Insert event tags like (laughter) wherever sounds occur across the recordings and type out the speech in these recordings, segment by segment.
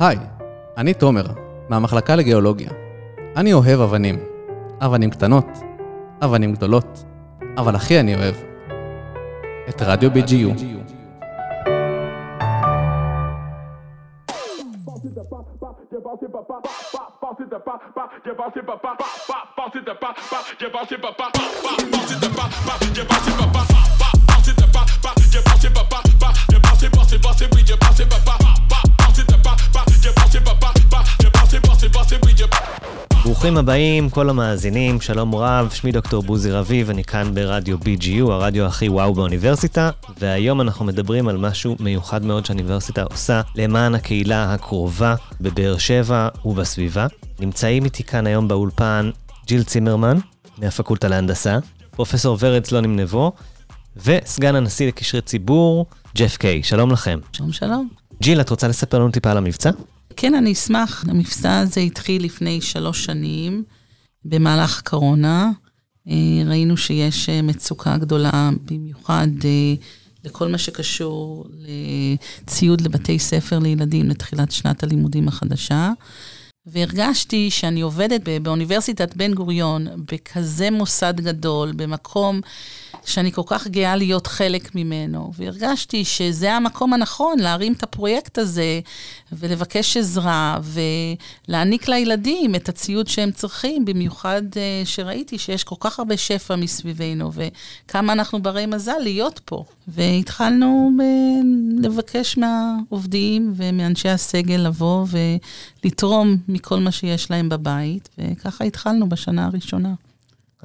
היי, אני תומר, מהמחלקה לגיאולוגיה. אני אוהב אבנים. אבנים קטנות, אבנים גדולות, אבל הכי אני אוהב את רדיו BGU. ברוכים הבאים, כל המאזינים, שלום רב, שמי דוקטור בוזי רביב, אני כאן ברדיו BGU, הרדיו הכי וואו באוניברסיטה, והיום אנחנו מדברים על משהו מיוחד מאוד שהאוניברסיטה עושה למען הקהילה הקרובה בבאר שבע ובסביבה. נמצאים איתי כאן היום באולפן ג'יל צימרמן, מהפקולטה להנדסה, פרופסור ורד סלונים נבו, וסגן הנשיא לקשרי ציבור, ג'ף קיי. שלום לכם. שלום שלום. ג'יל, את רוצה לספר לנו טיפה על המבצע? כן, אני אשמח. המבצע הזה התחיל לפני שלוש שנים, במהלך הקורונה. אה, ראינו שיש אה, מצוקה גדולה, במיוחד אה, לכל מה שקשור לציוד לבתי ספר לילדים לתחילת שנת הלימודים החדשה. והרגשתי שאני עובדת באוניברסיטת בן גוריון, בכזה מוסד גדול, במקום שאני כל כך גאה להיות חלק ממנו, והרגשתי שזה המקום הנכון להרים את הפרויקט הזה, ולבקש עזרה, ולהעניק לילדים את הציוד שהם צריכים, במיוחד uh, שראיתי שיש כל כך הרבה שפע מסביבנו, וכמה אנחנו ברי מזל להיות פה. והתחלנו ב- לבקש מהעובדים ומאנשי הסגל לבוא ולתרום מכל מה שיש להם בבית, וככה התחלנו בשנה הראשונה.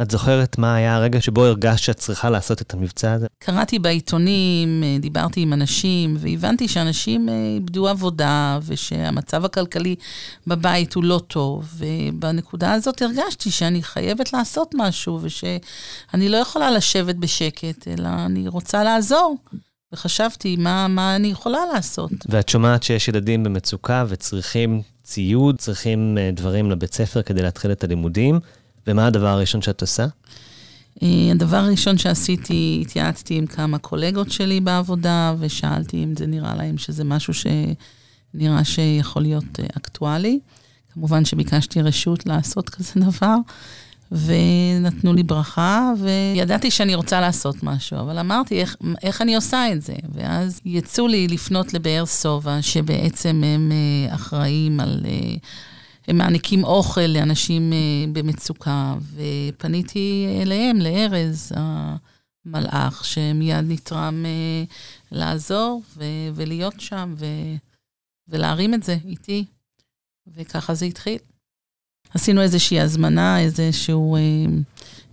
את זוכרת מה היה הרגע שבו הרגשת שאת צריכה לעשות את המבצע הזה? קראתי בעיתונים, אה, דיברתי עם אנשים, והבנתי שאנשים אה, איבדו עבודה, ושהמצב הכלכלי בבית הוא לא טוב. ובנקודה הזאת הרגשתי שאני חייבת לעשות משהו, ושאני לא יכולה לשבת בשקט, אלא אני רוצה לעזור. וחשבתי, מה, מה אני יכולה לעשות? ואת שומעת שיש ילדים במצוקה וצריכים ציוד, צריכים אה, דברים לבית ספר כדי להתחיל את הלימודים. ומה הדבר הראשון שאת עושה? אה, הדבר הראשון שעשיתי, התייעצתי עם כמה קולגות שלי בעבודה, ושאלתי אם זה נראה להם שזה משהו שנראה שיכול להיות אה, אקטואלי. כמובן שביקשתי רשות לעשות כזה (laughs) דבר, ונתנו לי ברכה, וידעתי שאני רוצה לעשות משהו, אבל אמרתי, איך, איך אני עושה את זה? ואז יצאו לי לפנות לבאר סובה, שבעצם הם אה, אחראים על... הם מעניקים אוכל לאנשים uh, במצוקה, ופניתי אליהם, לארז המלאך, שמיד נתרם לעזור ו- ולהיות שם ו- ולהרים את זה איתי, וככה זה התחיל. עשינו איזושהי הזמנה, איזשהו uh,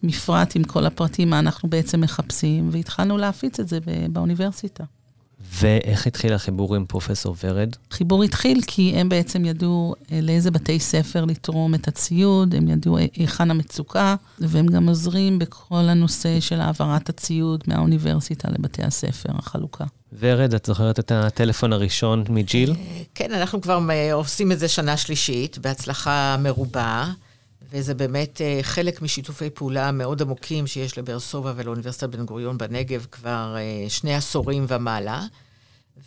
מפרט עם כל הפרטים, מה אנחנו בעצם מחפשים, והתחלנו להפיץ את זה באוניברסיטה. ואיך התחיל החיבור עם פרופסור ורד? החיבור התחיל כי הם בעצם ידעו אה, לאיזה בתי ספר לתרום את הציוד, הם ידעו היכן המצוקה, והם גם עוזרים בכל הנושא של העברת הציוד מהאוניברסיטה לבתי הספר, החלוקה. ורד, את זוכרת את הטלפון הראשון מג'יל? אה, כן, אנחנו כבר אה, עושים את זה שנה שלישית, בהצלחה מרובה. וזה באמת חלק משיתופי פעולה מאוד עמוקים שיש לבאר סובה ולאוניברסיטת בן גוריון בנגב כבר שני עשורים ומעלה.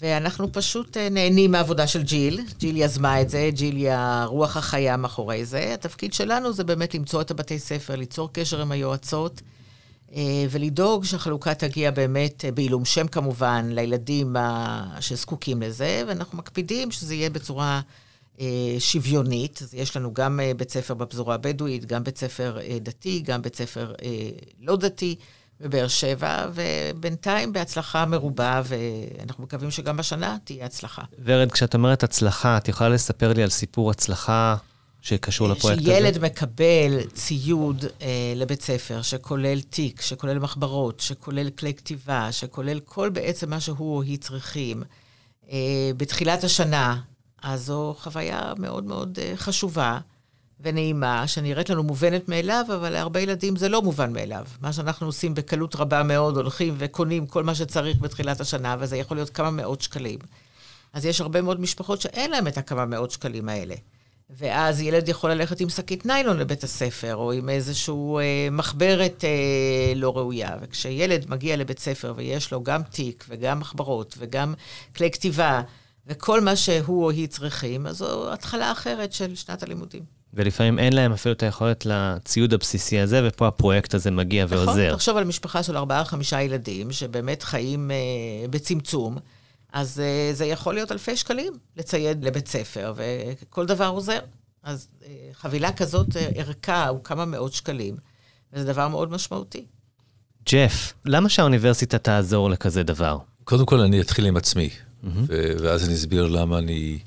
ואנחנו פשוט אה, נהנים מהעבודה של ג'יל. ג'יל יזמה את זה, ג'יל היא הרוח החיה מאחורי זה. התפקיד שלנו זה באמת למצוא את הבתי ספר, ליצור קשר עם היועצות, אה, ולדאוג שהחלוקה תגיע באמת, אה, בעילום שם כמובן, לילדים שזקוקים לזה, ואנחנו מקפידים שזה יהיה בצורה שוויונית. אז יש לנו גם בית ספר בפזורה הבדואית, גם בית ספר דתי, גם בית ספר לא דתי. בבאר שבע, ובינתיים בהצלחה מרובה, ואנחנו מקווים שגם השנה תהיה הצלחה. ורד, כשאת אומרת הצלחה, את יכולה לספר לי על סיפור הצלחה שקשור לפרויקט הזה? שילד מקבל ציוד אה, לבית ספר, שכולל תיק, שכולל מחברות, שכולל כלי כתיבה, שכולל כל בעצם מה שהוא או היא צריכים, אה, בתחילת השנה, אז זו חוויה מאוד מאוד אה, חשובה. ונעימה, שנראית לנו מובנת מאליו, אבל להרבה ילדים זה לא מובן מאליו. מה שאנחנו עושים בקלות רבה מאוד, הולכים וקונים כל מה שצריך בתחילת השנה, וזה יכול להיות כמה מאות שקלים. אז יש הרבה מאוד משפחות שאין להם את הכמה מאות שקלים האלה. ואז ילד יכול ללכת עם שקית ניילון לבית הספר, או עם איזושהי אה, מחברת אה, לא ראויה. וכשילד מגיע לבית ספר ויש לו גם תיק, וגם מחברות, וגם כלי כתיבה, וכל מה שהוא או היא צריכים, אז זו התחלה אחרת של שנת הלימודים. ולפעמים אין להם אפילו את היכולת לציוד הבסיסי הזה, ופה הפרויקט הזה מגיע נכון, ועוזר. נכון, תחשוב על משפחה של ארבעה-חמישה ילדים, שבאמת חיים אה, בצמצום, אז אה, זה יכול להיות אלפי שקלים לצייד לבית ספר, וכל דבר עוזר. אז אה, חבילה כזאת, אה, ערכה הוא כמה מאות שקלים, וזה דבר מאוד משמעותי. ג'ף, למה שהאוניברסיטה תעזור לכזה דבר? קודם כל, אני אתחיל עם עצמי, mm-hmm. ואז אני אסביר למה אני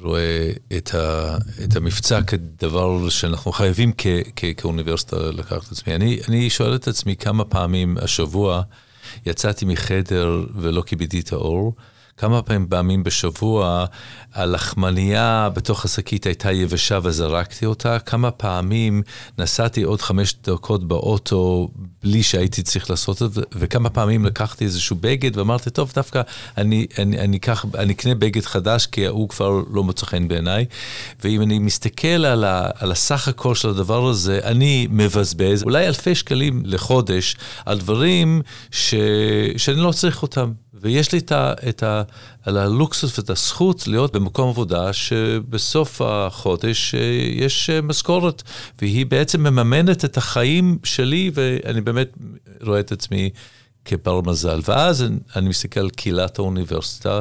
רואה את, ה, את המבצע כדבר שאנחנו חייבים כ, כ, כאוניברסיטה לקחת את עצמי. אני, אני שואל את עצמי כמה פעמים השבוע יצאתי מחדר ולא כיביתי את האור, כמה פעמים פעמים בשבוע הלחמנייה בתוך השקית הייתה יבשה וזרקתי אותה, כמה פעמים נסעתי עוד חמש דקות באוטו בלי שהייתי צריך לעשות את זה, וכמה פעמים לקחתי איזשהו בגד ואמרתי, טוב, דווקא אני, אני, אני, אקח, אני אקנה בגד חדש כי הוא כבר לא מוצא חן בעיניי. ואם אני מסתכל על, ה, על הסך הכל של הדבר הזה, אני מבזבז אולי אלפי שקלים לחודש על דברים ש, שאני לא צריך אותם. ויש לי את, ה, את ה, על הלוקסוס ואת הזכות להיות במקום עבודה שבסוף החודש אה, יש אה, משכורת, והיא בעצם מממנת את החיים שלי, ואני באמת רואה את עצמי כבר מזל. ואז אני מסתכל על קהילת האוניברסיטה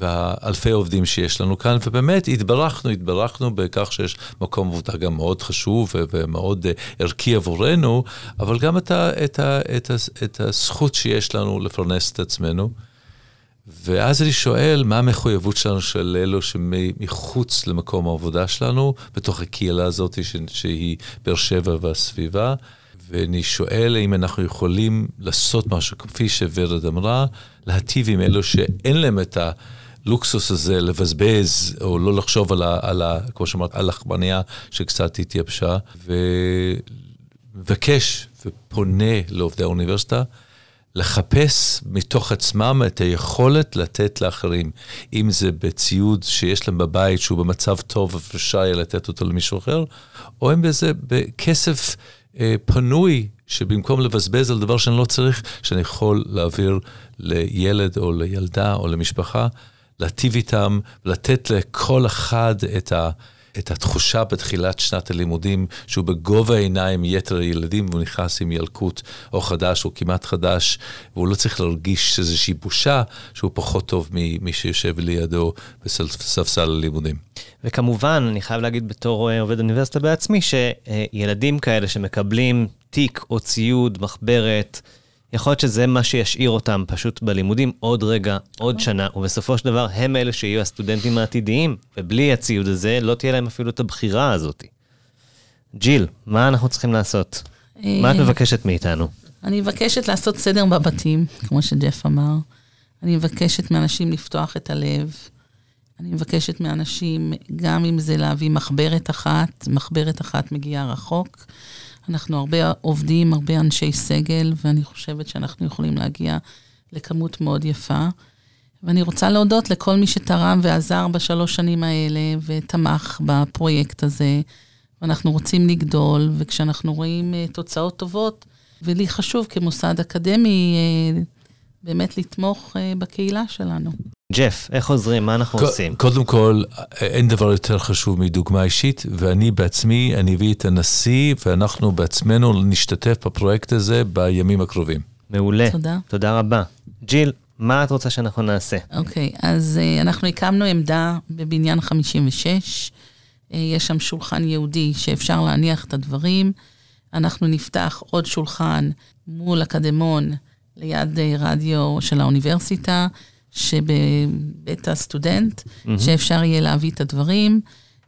והאלפי עובדים שיש לנו כאן, ובאמת התברכנו, התברכנו בכך שיש מקום עבודה גם מאוד חשוב ומאוד אה, ערכי עבורנו, אבל גם את, ה, את, ה, את, ה, את הזכות שיש לנו לפרנס את עצמנו. ואז אני שואל, מה המחויבות שלנו של אלו שמחוץ למקום העבודה שלנו, בתוך הקהילה הזאת שהיא באר שבע והסביבה, ואני שואל אם אנחנו יכולים לעשות משהו, כפי שוורד אמרה, להטיב עם אלו שאין להם את הלוקסוס הזה לבזבז, או לא לחשוב על, ה, על ה, כמו שאמרת, על לחמניה שקצת התייבשה, ומבקש ופונה לעובדי האוניברסיטה. לחפש מתוך עצמם את היכולת לתת לאחרים. אם זה בציוד שיש להם בבית שהוא במצב טוב ואפשר יהיה לתת אותו למישהו אחר, או אם זה בכסף אה, פנוי, שבמקום לבזבז על דבר שאני לא צריך, שאני יכול להעביר לילד או לילדה או למשפחה, להטיב איתם, לתת לכל אחד את ה... את התחושה בתחילת שנת הלימודים, שהוא בגובה העיניים מיתר הילדים, והוא נכנס עם ילקוט או חדש או כמעט חדש, והוא לא צריך להרגיש איזושהי בושה שהוא פחות טוב ממי שיושב לידו בספסל הלימודים. וכמובן, אני חייב להגיד בתור אה, עובד אוניברסיטה בעצמי, שילדים כאלה שמקבלים תיק או ציוד, מחברת, יכול להיות שזה מה שישאיר אותם פשוט בלימודים עוד רגע, עוד אוקיי. שנה, ובסופו של דבר הם אלה שיהיו הסטודנטים העתידיים, ובלי הציוד הזה לא תהיה להם אפילו את הבחירה הזאת. ג'יל, מה אנחנו צריכים לעשות? מה את אה, מבקשת מאיתנו? אני מבקשת לעשות סדר בבתים, כמו שג'ף אמר. אני מבקשת מאנשים לפתוח את הלב. אני מבקשת מאנשים, גם אם זה להביא מחברת אחת, מחברת אחת מגיעה רחוק. אנחנו הרבה עובדים, הרבה אנשי סגל, ואני חושבת שאנחנו יכולים להגיע לכמות מאוד יפה. ואני רוצה להודות לכל מי שתרם ועזר בשלוש שנים האלה ותמך בפרויקט הזה. ואנחנו רוצים לגדול, וכשאנחנו רואים uh, תוצאות טובות, ולי חשוב כמוסד אקדמי uh, באמת לתמוך uh, בקהילה שלנו. ג'ף, איך עוזרים? מה אנחנו עושים? קודם כל, אין דבר יותר חשוב מדוגמה אישית, ואני בעצמי, אני אביא את הנשיא, ואנחנו בעצמנו נשתתף בפרויקט הזה בימים הקרובים. מעולה. תודה. תודה רבה. ג'יל, מה את רוצה שאנחנו נעשה? אוקיי, okay, אז uh, אנחנו הקמנו עמדה בבניין 56. Uh, יש שם שולחן ייעודי שאפשר להניח את הדברים. אנחנו נפתח עוד שולחן מול אקדמון ליד uh, רדיו של האוניברסיטה. שבבית הסטודנט, mm-hmm. שאפשר יהיה להביא את הדברים.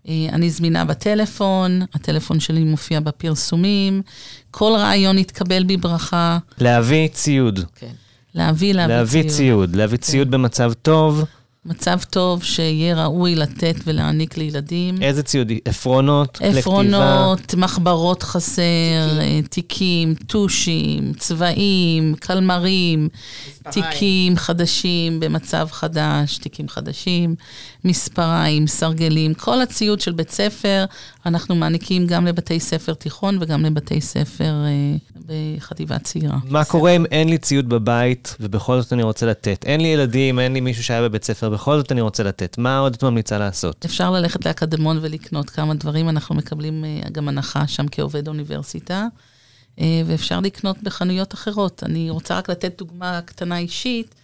אה, אני זמינה בטלפון, הטלפון שלי מופיע בפרסומים, כל רעיון יתקבל בברכה. להביא ציוד. כן. להביא, להביא, להביא ציוד. ציוד. להביא כן. ציוד במצב טוב. מצב טוב שיהיה ראוי לתת ולהעניק לילדים. איזה ציוד? עפרונות? עפרונות, מחברות חסר, תיקים, תיקים טושים, צבעים, קלמרים, תיקים חדשים במצב חדש, תיקים חדשים, מספריים, סרגלים, כל הציוד של בית ספר, אנחנו מעניקים גם לבתי ספר תיכון וגם לבתי ספר אה, בחטיבה צעירה. מה קורה אם אין לי ציוד בבית ובכל זאת אני רוצה לתת? אין לי ילדים, אין לי מישהו שהיה בבית ספר בכל זאת אני רוצה לתת, מה עוד את ממליצה לעשות? אפשר ללכת לאקדמון ולקנות כמה דברים, אנחנו מקבלים אה, גם הנחה שם כעובד אוניברסיטה, אה, ואפשר לקנות בחנויות אחרות. אני רוצה רק לתת דוגמה קטנה אישית,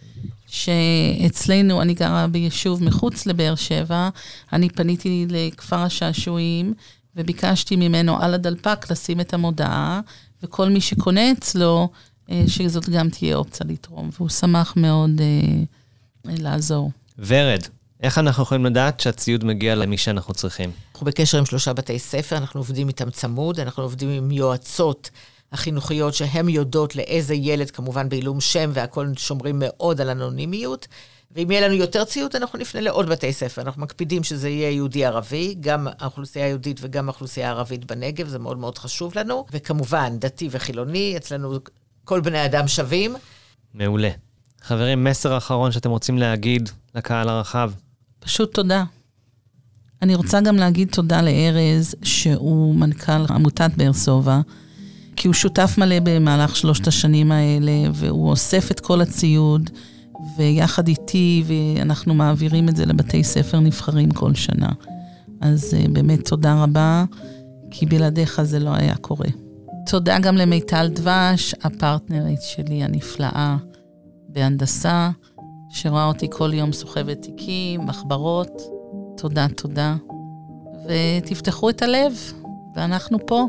שאצלנו, אני גרה ביישוב מחוץ לבאר שבע, אני פניתי לכפר השעשועים, וביקשתי ממנו על הדלפק לשים את המודעה, וכל מי שקונה אצלו, אה, שזאת גם תהיה אופציה לתרום, והוא שמח מאוד אה, לעזור. ורד, איך אנחנו יכולים לדעת שהציוד מגיע למי שאנחנו צריכים? אנחנו בקשר עם שלושה בתי ספר, אנחנו עובדים איתם צמוד, אנחנו עובדים עם יועצות החינוכיות שהן יודעות לאיזה ילד, כמובן בעילום שם, והכול שומרים מאוד על אנונימיות. ואם יהיה לנו יותר ציוד, אנחנו נפנה לעוד בתי ספר. אנחנו מקפידים שזה יהיה יהודי-ערבי, גם האוכלוסייה היהודית וגם האוכלוסייה הערבית בנגב, זה מאוד מאוד חשוב לנו. וכמובן, דתי וחילוני, אצלנו כל בני אדם שווים. מעולה. חברים, מסר אחרון שאתם רוצים להגיד לקהל הרחב. פשוט תודה. אני רוצה גם להגיד תודה לארז, שהוא מנכ"ל עמותת באר סובה, כי הוא שותף מלא במהלך שלושת השנים האלה, והוא אוסף את כל הציוד, ויחד איתי, ואנחנו מעבירים את זה לבתי ספר נבחרים כל שנה. אז אה, באמת תודה רבה, כי בלעדיך זה לא היה קורה. תודה גם למיטל דבש, הפרטנרית שלי הנפלאה בהנדסה, שרואה אותי כל יום סוחבת תיקים, מחברות. תודה, תודה. ותפתחו את הלב, ואנחנו פה.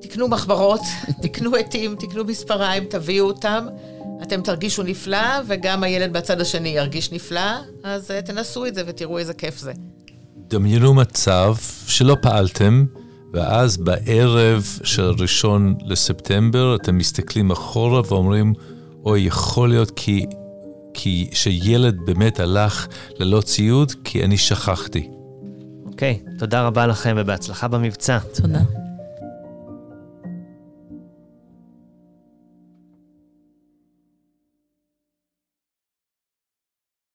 תקנו מחברות, (laughs) תקנו עטים, תקנו מספריים, תביאו אותם. אתם תרגישו נפלא, וגם הילד בצד השני ירגיש נפלא, אז uh, תנסו את זה ותראו איזה כיף זה. דמיינו מצב שלא פעלתם, ואז בערב של ראשון לספטמבר אתם מסתכלים אחורה ואומרים, אוי, יכול להיות כי, כי שילד באמת הלך ללא ציוד, כי אני שכחתי. אוקיי, תודה רבה לכם ובהצלחה במבצע. תודה.